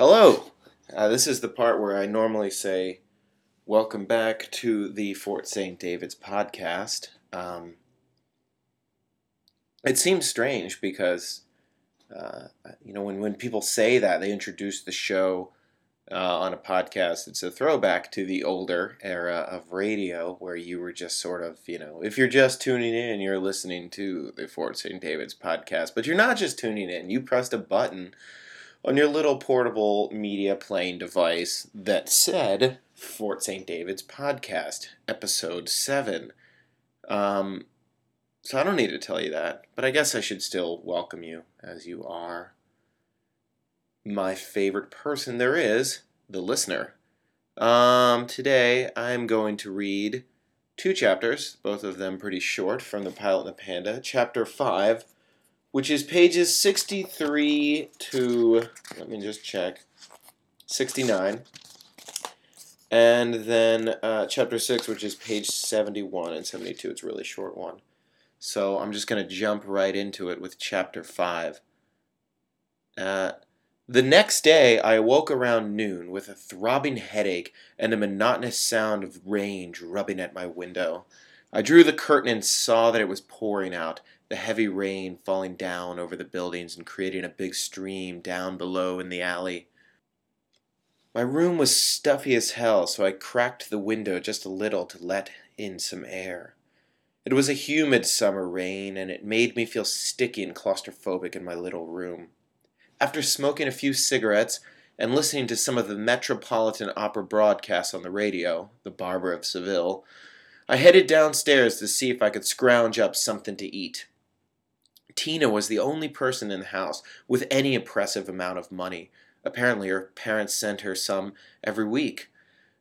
Hello! Uh, this is the part where I normally say, Welcome back to the Fort St. David's podcast. Um, it seems strange because, uh, you know, when, when people say that, they introduce the show uh, on a podcast. It's a throwback to the older era of radio where you were just sort of, you know, if you're just tuning in, you're listening to the Fort St. David's podcast. But you're not just tuning in, you pressed a button on your little portable media playing device that said Fort St. David's podcast, episode 7. Um, so I don't need to tell you that, but I guess I should still welcome you as you are my favorite person there is, the listener. Um, today I'm going to read two chapters, both of them pretty short, from The Pilot and the Panda. Chapter 5, which is pages 63 to, let me just check, 69. And then uh, chapter 6, which is page 71 and 72. It's a really short one. So I'm just going to jump right into it with chapter 5. Uh, the next day, I awoke around noon with a throbbing headache and a monotonous sound of rain rubbing at my window. I drew the curtain and saw that it was pouring out, the heavy rain falling down over the buildings and creating a big stream down below in the alley. My room was stuffy as hell, so I cracked the window just a little to let in some air. It was a humid summer rain, and it made me feel sticky and claustrophobic in my little room. After smoking a few cigarettes and listening to some of the Metropolitan Opera broadcasts on the radio, The Barber of Seville, I headed downstairs to see if I could scrounge up something to eat. Tina was the only person in the house with any impressive amount of money. Apparently, her parents sent her some every week.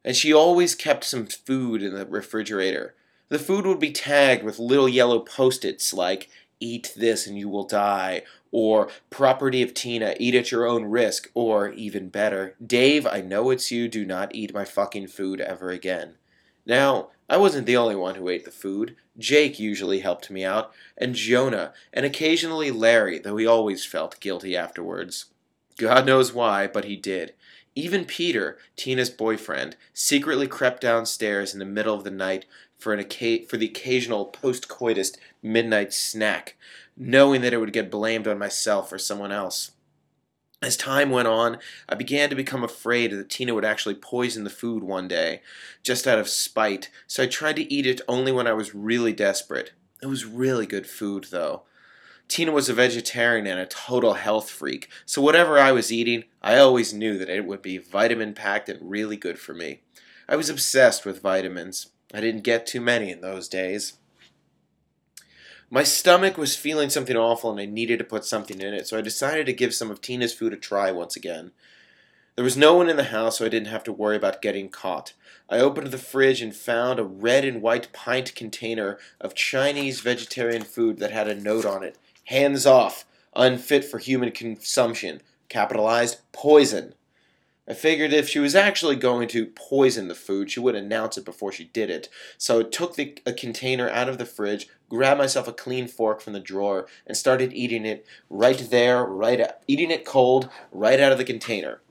And she always kept some food in the refrigerator. The food would be tagged with little yellow post its like, eat this and you will die, or property of Tina, eat at your own risk, or even better, Dave, I know it's you, do not eat my fucking food ever again. Now, I wasn't the only one who ate the food. Jake usually helped me out, and Jonah, and occasionally Larry, though he always felt guilty afterwards. God knows why, but he did. Even Peter, Tina's boyfriend, secretly crept downstairs in the middle of the night for, an for the occasional post-coitus midnight snack, knowing that it would get blamed on myself or someone else. As time went on, I began to become afraid that Tina would actually poison the food one day, just out of spite, so I tried to eat it only when I was really desperate. It was really good food, though. Tina was a vegetarian and a total health freak, so whatever I was eating, I always knew that it would be vitamin packed and really good for me. I was obsessed with vitamins. I didn't get too many in those days. My stomach was feeling something awful and I needed to put something in it, so I decided to give some of Tina's food a try once again. There was no one in the house, so I didn't have to worry about getting caught. I opened the fridge and found a red and white pint container of Chinese vegetarian food that had a note on it Hands off, unfit for human consumption, capitalized poison. I figured if she was actually going to poison the food, she would announce it before she did it. So I took the a container out of the fridge, grabbed myself a clean fork from the drawer, and started eating it right there, right eating it cold, right out of the container.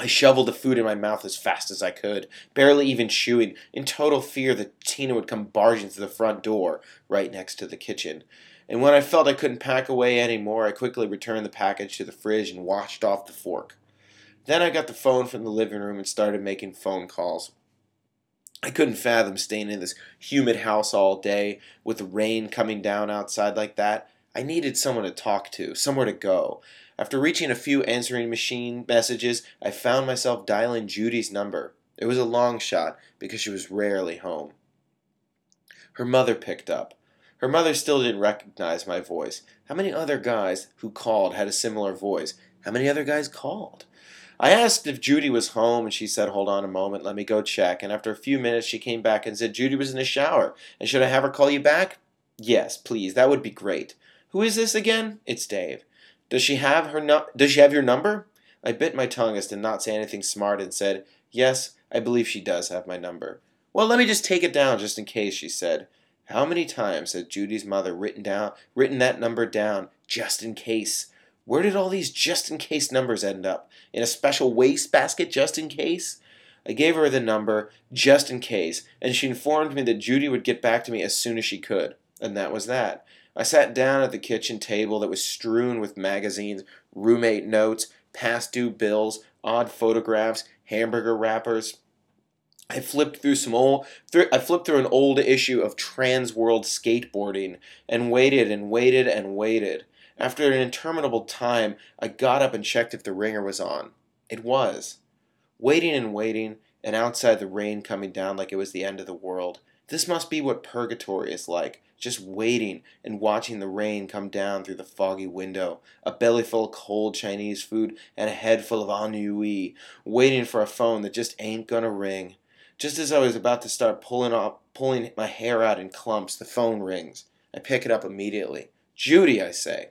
I shoveled the food in my mouth as fast as I could, barely even chewing, in total fear that Tina would come barging through the front door, right next to the kitchen. And when I felt I couldn't pack away any more, I quickly returned the package to the fridge and washed off the fork. Then I got the phone from the living room and started making phone calls. I couldn't fathom staying in this humid house all day with the rain coming down outside like that. I needed someone to talk to, somewhere to go. After reaching a few answering machine messages, I found myself dialing Judy's number. It was a long shot because she was rarely home. Her mother picked up. Her mother still didn't recognize my voice. How many other guys who called had a similar voice? How many other guys called? I asked if Judy was home, and she said, Hold on a moment, let me go check. And after a few minutes, she came back and said, Judy was in the shower. And should I have her call you back? Yes, please, that would be great. Who is this again? It's Dave. Does she have her nu- Does she have your number? I bit my tongue as to not say anything smart and said, Yes, I believe she does have my number. Well, let me just take it down just in case, she said. How many times had Judy's mother written down written that number down just in case? Where did all these just in case numbers end up? In a special wastebasket just in case? I gave her the number just in case, and she informed me that Judy would get back to me as soon as she could. And that was that. I sat down at the kitchen table that was strewn with magazines, roommate notes, past due bills, odd photographs, hamburger wrappers. I flipped through some old th- I flipped through an old issue of Trans World Skateboarding and waited and waited and waited. After an interminable time, I got up and checked if the ringer was on. It was. Waiting and waiting, and outside the rain coming down like it was the end of the world. This must be what purgatory is like, just waiting and watching the rain come down through the foggy window, a belly full of cold Chinese food and a head full of ennui, waiting for a phone that just ain't gonna ring. Just as I was about to start pulling off, pulling my hair out in clumps, the phone rings. I pick it up immediately. Judy, I say.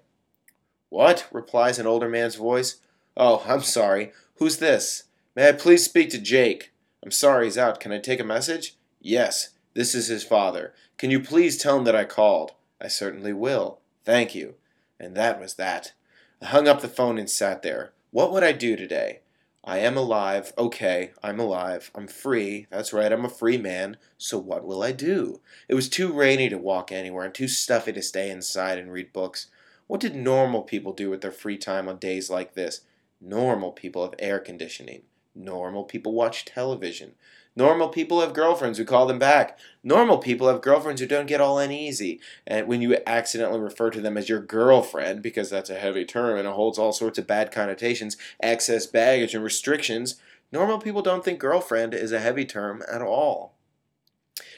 What? replies an older man's voice. Oh, I'm sorry. Who's this? May I please speak to Jake? I'm sorry he's out. Can I take a message? Yes, this is his father. Can you please tell him that I called? I certainly will. Thank you. And that was that. I hung up the phone and sat there. What would I do today? I am alive. Okay, I'm alive. I'm free. That's right, I'm a free man. So what will I do? It was too rainy to walk anywhere and too stuffy to stay inside and read books. What did normal people do with their free time on days like this? Normal people have air conditioning. Normal people watch television. Normal people have girlfriends who call them back. Normal people have girlfriends who don't get all uneasy. And when you accidentally refer to them as your girlfriend, because that's a heavy term and it holds all sorts of bad connotations, excess baggage, and restrictions, normal people don't think girlfriend is a heavy term at all.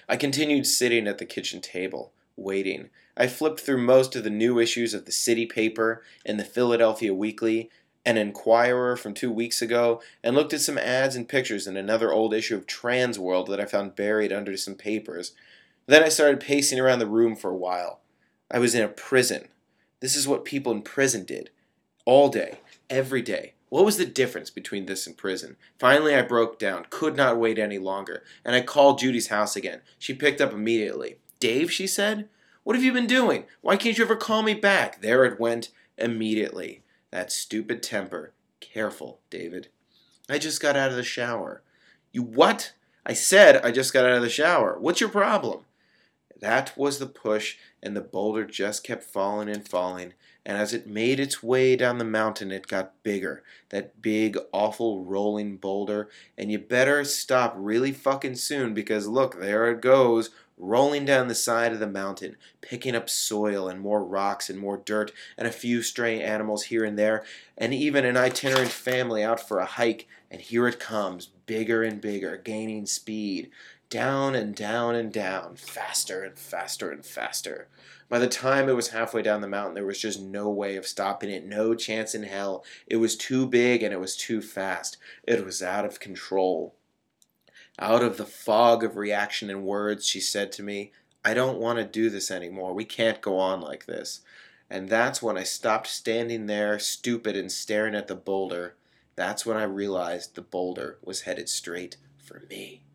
I continued sitting at the kitchen table, waiting. I flipped through most of the new issues of the City Paper and the Philadelphia Weekly, an Enquirer from two weeks ago, and looked at some ads and pictures in another old issue of Trans World that I found buried under some papers. Then I started pacing around the room for a while. I was in a prison. This is what people in prison did. All day, every day. What was the difference between this and prison? Finally, I broke down, could not wait any longer, and I called Judy's house again. She picked up immediately. Dave, she said, what have you been doing? Why can't you ever call me back? There it went immediately. That stupid temper. Careful, David. I just got out of the shower. You what? I said I just got out of the shower. What's your problem? That was the push, and the boulder just kept falling and falling. And as it made its way down the mountain, it got bigger. That big, awful rolling boulder. And you better stop really fucking soon because look, there it goes, rolling down the side of the mountain, picking up soil and more rocks and more dirt and a few stray animals here and there, and even an itinerant family out for a hike. And here it comes, bigger and bigger, gaining speed. Down and down and down, faster and faster and faster. By the time it was halfway down the mountain, there was just no way of stopping it, no chance in hell. It was too big and it was too fast. It was out of control. Out of the fog of reaction and words, she said to me, I don't want to do this anymore. We can't go on like this. And that's when I stopped standing there, stupid and staring at the boulder. That's when I realized the boulder was headed straight for me.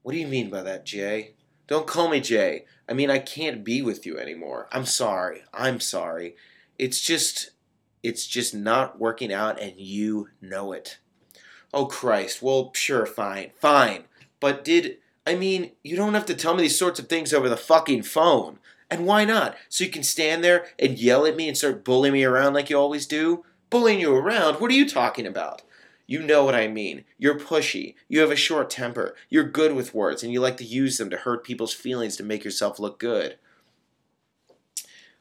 What do you mean by that, Jay? Don't call me Jay. I mean, I can't be with you anymore. I'm sorry. I'm sorry. It's just, it's just not working out, and you know it. Oh, Christ. Well, sure, fine. Fine. But did. I mean, you don't have to tell me these sorts of things over the fucking phone. And why not? So you can stand there and yell at me and start bullying me around like you always do? Bullying you around? What are you talking about? You know what I mean. You're pushy. You have a short temper. You're good with words, and you like to use them to hurt people's feelings to make yourself look good.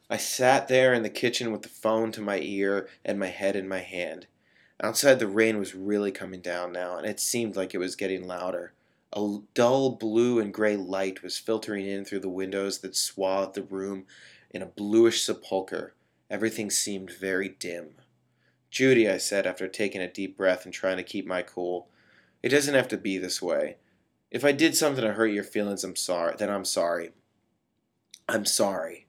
I sat there in the kitchen with the phone to my ear and my head in my hand. Outside, the rain was really coming down now, and it seemed like it was getting louder. A dull blue and gray light was filtering in through the windows that swathed the room in a bluish sepulchre. Everything seemed very dim. Judy, I said after taking a deep breath and trying to keep my cool, it doesn't have to be this way. If I did something to hurt your feelings, I'm sorry. Then I'm sorry. I'm sorry.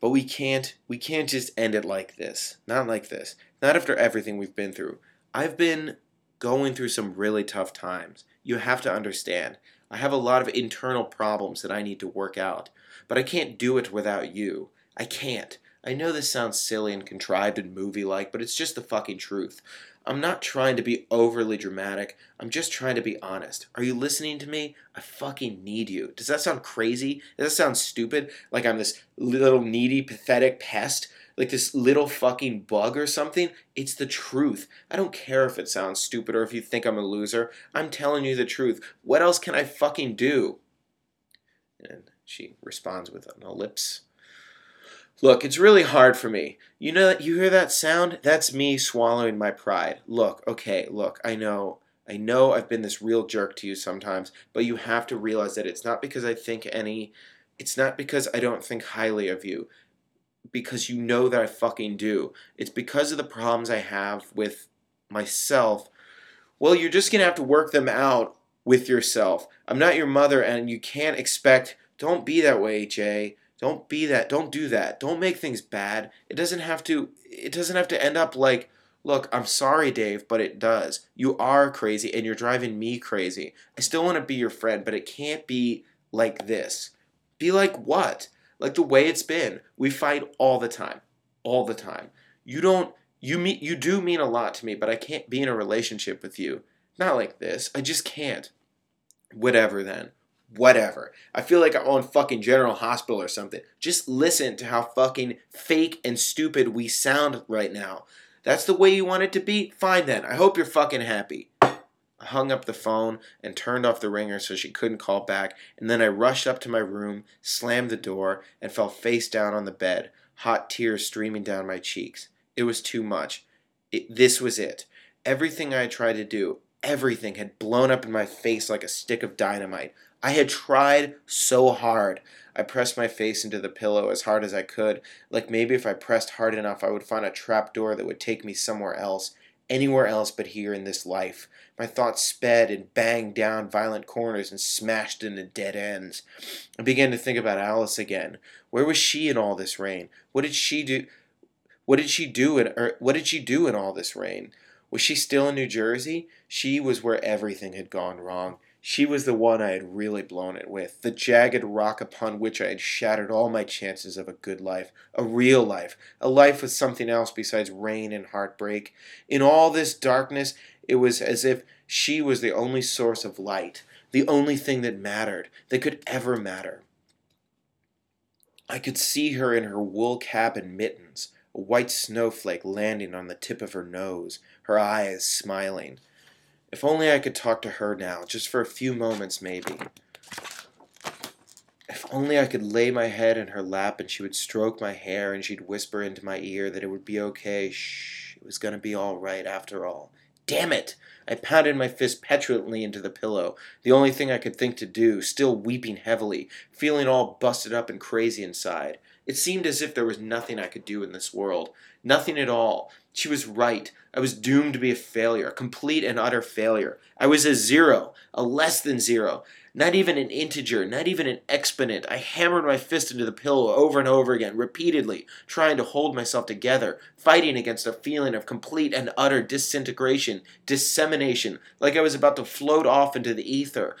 But we can't we can't just end it like this. Not like this. Not after everything we've been through. I've been going through some really tough times. You have to understand. I have a lot of internal problems that I need to work out, but I can't do it without you. I can't. I know this sounds silly and contrived and movie like, but it's just the fucking truth. I'm not trying to be overly dramatic. I'm just trying to be honest. Are you listening to me? I fucking need you. Does that sound crazy? Does that sound stupid? Like I'm this little needy, pathetic pest? Like this little fucking bug or something? It's the truth. I don't care if it sounds stupid or if you think I'm a loser. I'm telling you the truth. What else can I fucking do? And she responds with an ellipse. Look, it's really hard for me. You know you hear that sound? That's me swallowing my pride. Look, okay, look, I know. I know I've been this real jerk to you sometimes, but you have to realize that it's not because I think any it's not because I don't think highly of you. Because you know that I fucking do. It's because of the problems I have with myself. Well, you're just to have to work them out with yourself. I'm not your mother and you can't expect don't be that way, Jay. Don't be that. Don't do that. Don't make things bad. It doesn't have to it doesn't have to end up like, look, I'm sorry, Dave, but it does. You are crazy and you're driving me crazy. I still want to be your friend, but it can't be like this. Be like what? Like the way it's been. We fight all the time. All the time. You don't you mean you do mean a lot to me, but I can't be in a relationship with you. Not like this. I just can't. Whatever then whatever. I feel like I'm on fucking General Hospital or something. Just listen to how fucking fake and stupid we sound right now. That's the way you want it to be? Fine then. I hope you're fucking happy. I hung up the phone and turned off the ringer so she couldn't call back, and then I rushed up to my room, slammed the door, and fell face down on the bed, hot tears streaming down my cheeks. It was too much. It, this was it. Everything I tried to do, everything had blown up in my face like a stick of dynamite. I had tried so hard. I pressed my face into the pillow as hard as I could, like maybe if I pressed hard enough I would find a trap door that would take me somewhere else, anywhere else but here in this life. My thoughts sped and banged down violent corners and smashed into dead ends. I began to think about Alice again. Where was she in all this rain? What did she do? What did she do in er, what did she do in all this rain? Was she still in New Jersey? She was where everything had gone wrong. She was the one I had really blown it with, the jagged rock upon which I had shattered all my chances of a good life, a real life, a life with something else besides rain and heartbreak. In all this darkness, it was as if she was the only source of light, the only thing that mattered, that could ever matter. I could see her in her wool cap and mittens, a white snowflake landing on the tip of her nose, her eyes smiling. If only I could talk to her now, just for a few moments, maybe. If only I could lay my head in her lap and she would stroke my hair and she'd whisper into my ear that it would be okay. Shh, it was going to be all right after all. Damn it! I pounded my fist petulantly into the pillow, the only thing I could think to do, still weeping heavily, feeling all busted up and crazy inside. It seemed as if there was nothing I could do in this world. Nothing at all. She was right. I was doomed to be a failure, a complete and utter failure. I was a zero, a less than zero, not even an integer, not even an exponent. I hammered my fist into the pillow over and over again, repeatedly, trying to hold myself together, fighting against a feeling of complete and utter disintegration, dissemination, like I was about to float off into the ether,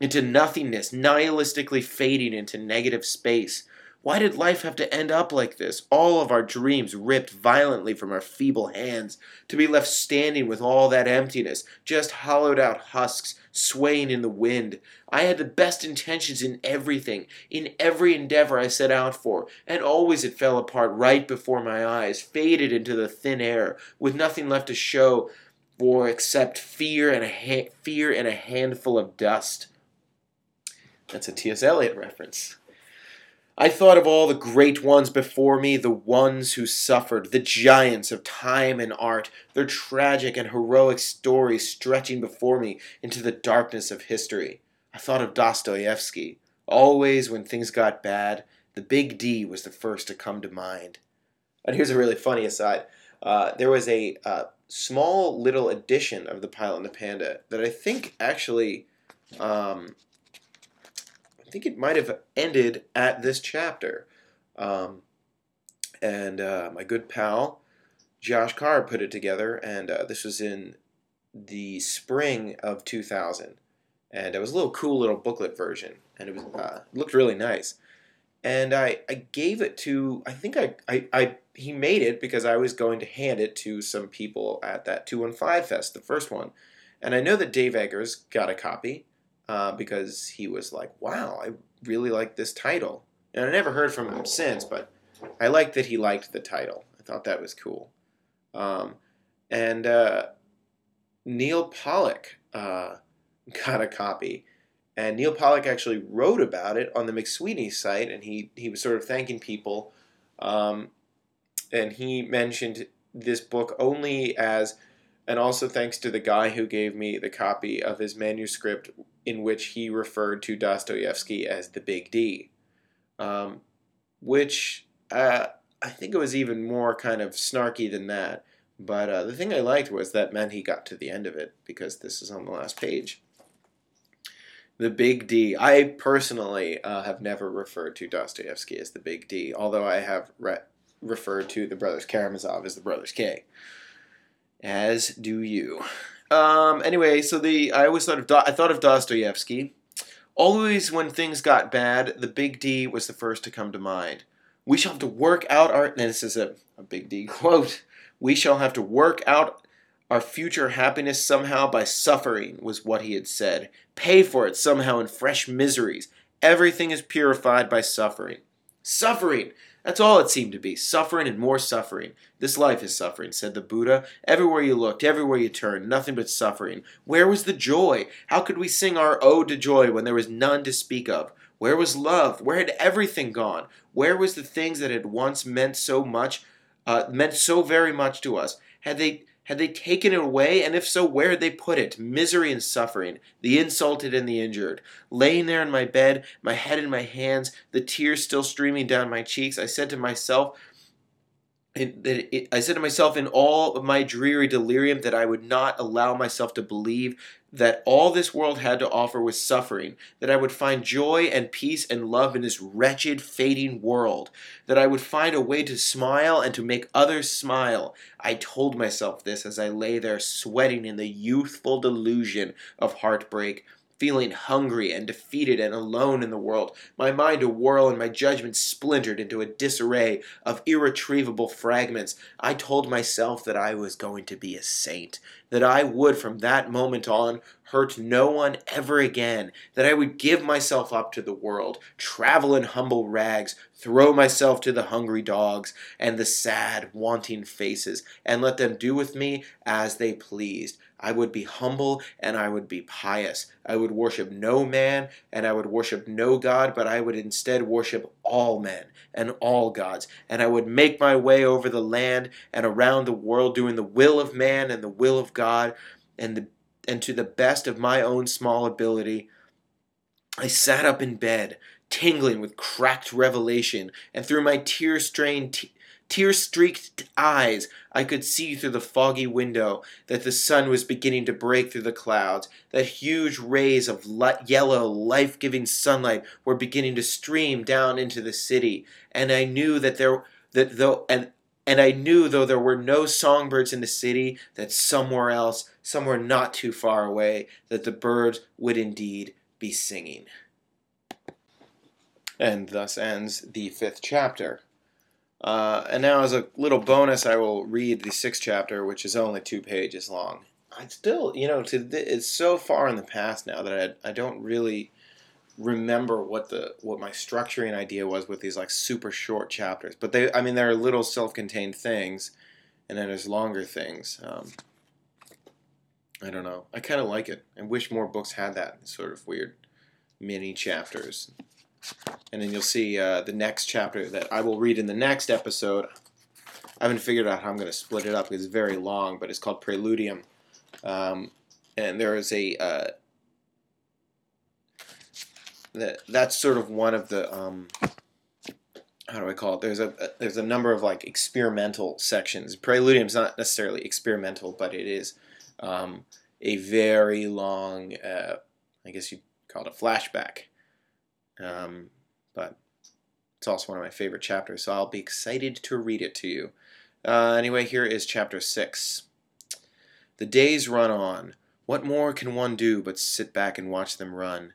into nothingness, nihilistically fading into negative space. Why did life have to end up like this? All of our dreams ripped violently from our feeble hands, to be left standing with all that emptiness, just hollowed out husks swaying in the wind. I had the best intentions in everything, in every endeavor I set out for, and always it fell apart right before my eyes, faded into the thin air, with nothing left to show for except fear and a ha- fear and a handful of dust. That's a T.S. Eliot reference. I thought of all the great ones before me, the ones who suffered, the giants of time and art, their tragic and heroic stories stretching before me into the darkness of history. I thought of Dostoevsky. Always, when things got bad, the big D was the first to come to mind. And here's a really funny aside. Uh, there was a uh, small little edition of The Pilot and the Panda that I think actually um, think it might have ended at this chapter. Um, and uh, my good pal Josh Carr put it together, and uh, this was in the spring of 2000. And it was a little cool little booklet version, and it was uh, looked really nice. and I, I gave it to I think I, I, I he made it because I was going to hand it to some people at that 215 Fest, the first one. And I know that Dave Eggers got a copy uh, because he was like, wow, I really like this title. And I never heard from him since, but I liked that he liked the title. I thought that was cool. Um, and uh, Neal Pollack uh, got a copy. And Neal Pollack actually wrote about it on the McSweeney site, and he, he was sort of thanking people. Um, and he mentioned this book only as, and also thanks to the guy who gave me the copy of his manuscript in which he referred to Dostoevsky as the Big D, um, which uh, I think it was even more kind of snarky than that. But uh, the thing I liked was that meant he got to the end of it because this is on the last page. The Big D. I personally uh, have never referred to Dostoevsky as the Big D, although I have re- referred to the brothers Karamazov as the brothers K. As do you. Um, anyway, so the I always thought of Do- I thought of Dostoevsky. Always when things got bad, the Big D was the first to come to mind. We shall have to work out our. This is a, a Big D quote. We shall have to work out our future happiness somehow by suffering, was what he had said. Pay for it somehow in fresh miseries. Everything is purified by suffering. Suffering! That's all it seemed to be suffering and more suffering. This life is suffering, said the Buddha. Everywhere you looked, everywhere you turned, nothing but suffering. Where was the joy? How could we sing our ode to joy when there was none to speak of? Where was love? Where had everything gone? Where was the things that had once meant so much, uh, meant so very much to us? Had they had they taken it away? And if so, where had they put it? Misery and suffering, the insulted and the injured. Laying there in my bed, my head in my hands, the tears still streaming down my cheeks, I said to myself, it, it, I said to myself in all of my dreary delirium that I would not allow myself to believe that all this world had to offer was suffering, that I would find joy and peace and love in this wretched, fading world, that I would find a way to smile and to make others smile. I told myself this as I lay there sweating in the youthful delusion of heartbreak feeling hungry and defeated and alone in the world, my mind a whirl and my judgment splintered into a disarray of irretrievable fragments, I told myself that I was going to be a saint, that I would from that moment on hurt no one ever again, that I would give myself up to the world, travel in humble rags, throw myself to the hungry dogs and the sad, wanting faces, and let them do with me as they pleased. I would be humble and I would be pious. I would worship no man and I would worship no God, but I would instead worship all men and all gods. And I would make my way over the land and around the world, doing the will of man and the will of God, and, the, and to the best of my own small ability. I sat up in bed, tingling with cracked revelation, and through my tear stained t- tear streaked eyes, I could see through the foggy window that the sun was beginning to break through the clouds, that huge rays of yellow, life giving sunlight were beginning to stream down into the city, and I knew that there that though and and I knew though there were no songbirds in the city, that somewhere else, somewhere not too far away, that the birds would indeed be singing. And thus ends the fifth chapter. Uh, and now, as a little bonus, I will read the sixth chapter, which is only two pages long. I still, you know, th- it's so far in the past now that I, I don't really remember what the what my structuring idea was with these like super short chapters. But they, I mean, they're little self-contained things, and then there's longer things. Um, I don't know. I kind of like it. I wish more books had that sort of weird mini chapters and then you'll see uh, the next chapter that I will read in the next episode. I haven't figured out how I'm going to split it up it's very long, but it's called Preludium. Um, and there is a uh, that that's sort of one of the um, how do I call it? There's a there's a number of like experimental sections. Preludium is not necessarily experimental, but it is um, a very long. Uh, I guess you'd call it a flashback um, but it's also one of my favorite chapters, so I'll be excited to read it to you. Uh, anyway, here is chapter 6. The days run on. What more can one do but sit back and watch them run?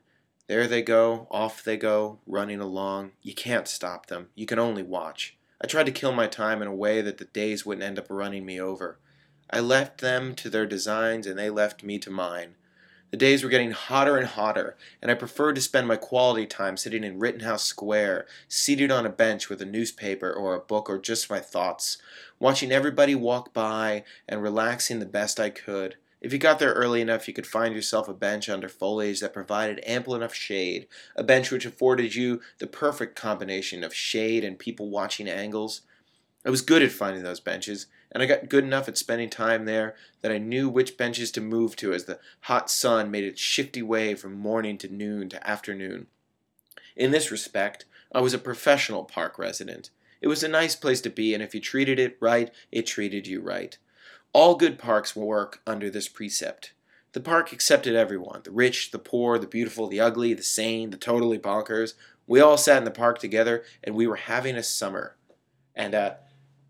There they go, off they go, running along. You can't stop them. You can only watch. I tried to kill my time in a way that the days wouldn't end up running me over. I left them to their designs and they left me to mine. The days were getting hotter and hotter, and I preferred to spend my quality time sitting in Rittenhouse Square, seated on a bench with a newspaper or a book or just my thoughts, watching everybody walk by and relaxing the best I could. If you got there early enough, you could find yourself a bench under foliage that provided ample enough shade, a bench which afforded you the perfect combination of shade and people watching angles. I was good at finding those benches, and I got good enough at spending time there that I knew which benches to move to as the hot sun made its shifty way from morning to noon to afternoon. In this respect, I was a professional park resident. It was a nice place to be, and if you treated it right, it treated you right. All good parks work under this precept. The park accepted everyone the rich, the poor, the beautiful, the ugly, the sane, the totally bonkers. We all sat in the park together, and we were having a summer. And uh,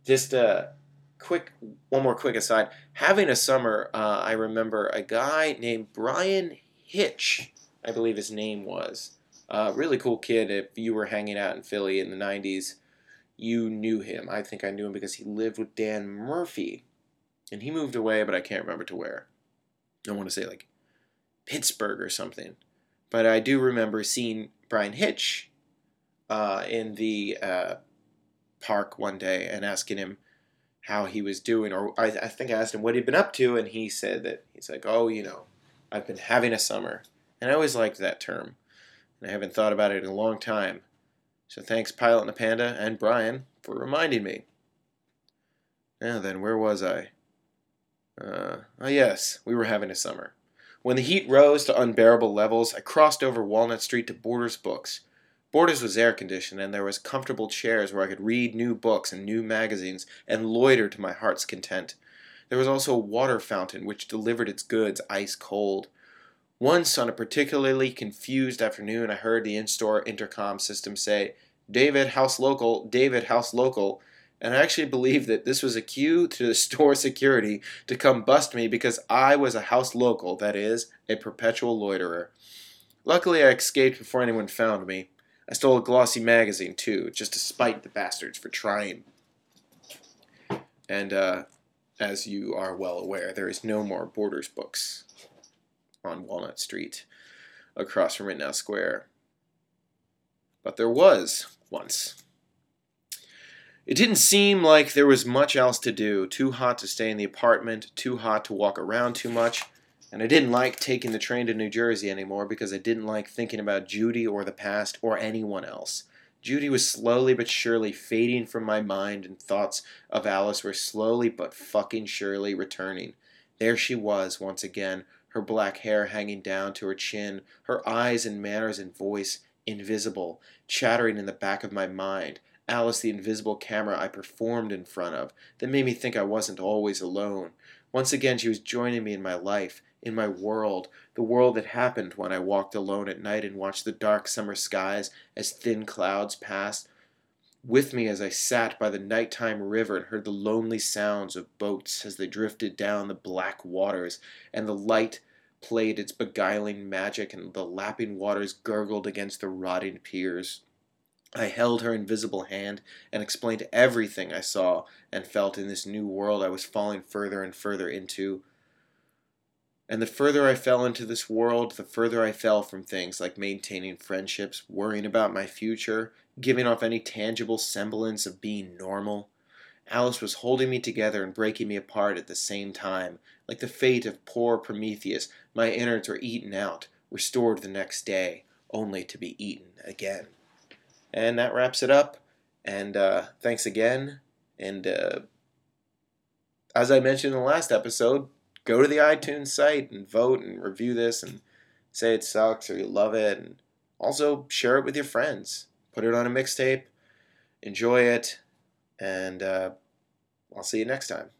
just a quick, one more quick aside. Having a summer, uh, I remember a guy named Brian Hitch, I believe his name was. Uh, really cool kid. If you were hanging out in Philly in the 90s, you knew him. I think I knew him because he lived with Dan Murphy. And he moved away, but I can't remember to where. I want to say like Pittsburgh or something. But I do remember seeing Brian Hitch uh, in the uh, park one day and asking him how he was doing, or I, I think I asked him what he'd been up to, and he said that he's like, oh, you know, I've been having a summer, and I always liked that term, and I haven't thought about it in a long time. So thanks, Pilot and the Panda and Brian for reminding me. Now then, where was I? Uh, oh yes, we were having a summer. When the heat rose to unbearable levels, I crossed over Walnut Street to Borders Books. Borders was air conditioned, and there was comfortable chairs where I could read new books and new magazines and loiter to my heart's content. There was also a water fountain which delivered its goods ice cold. Once, on a particularly confused afternoon, I heard the in store intercom system say, David, house local, David, house local, and I actually believe that this was a cue to the store security to come bust me because I was a house local, that is, a perpetual loiterer. Luckily, I escaped before anyone found me. I stole a glossy magazine too, just to spite the bastards for trying. And uh, as you are well aware, there is no more Borders books on Walnut Street across from Rittenhouse Square. But there was once. It didn't seem like there was much else to do. Too hot to stay in the apartment, too hot to walk around too much. And I didn't like taking the train to New Jersey anymore because I didn't like thinking about Judy or the past or anyone else. Judy was slowly but surely fading from my mind, and thoughts of Alice were slowly but fucking surely returning. There she was once again, her black hair hanging down to her chin, her eyes and manners and voice invisible, chattering in the back of my mind. Alice, the invisible camera I performed in front of, that made me think I wasn't always alone. Once again, she was joining me in my life, in my world, the world that happened when I walked alone at night and watched the dark summer skies as thin clouds passed with me as I sat by the nighttime river and heard the lonely sounds of boats as they drifted down the black waters, and the light played its beguiling magic, and the lapping waters gurgled against the rotting piers. I held her invisible hand and explained everything I saw and felt in this new world I was falling further and further into. And the further I fell into this world, the further I fell from things like maintaining friendships, worrying about my future, giving off any tangible semblance of being normal. Alice was holding me together and breaking me apart at the same time. Like the fate of poor Prometheus, my innards were eaten out, restored the next day, only to be eaten again. And that wraps it up. And uh, thanks again. And uh, as I mentioned in the last episode, go to the iTunes site and vote and review this and say it sucks or you love it. And also share it with your friends. Put it on a mixtape. Enjoy it. And uh, I'll see you next time.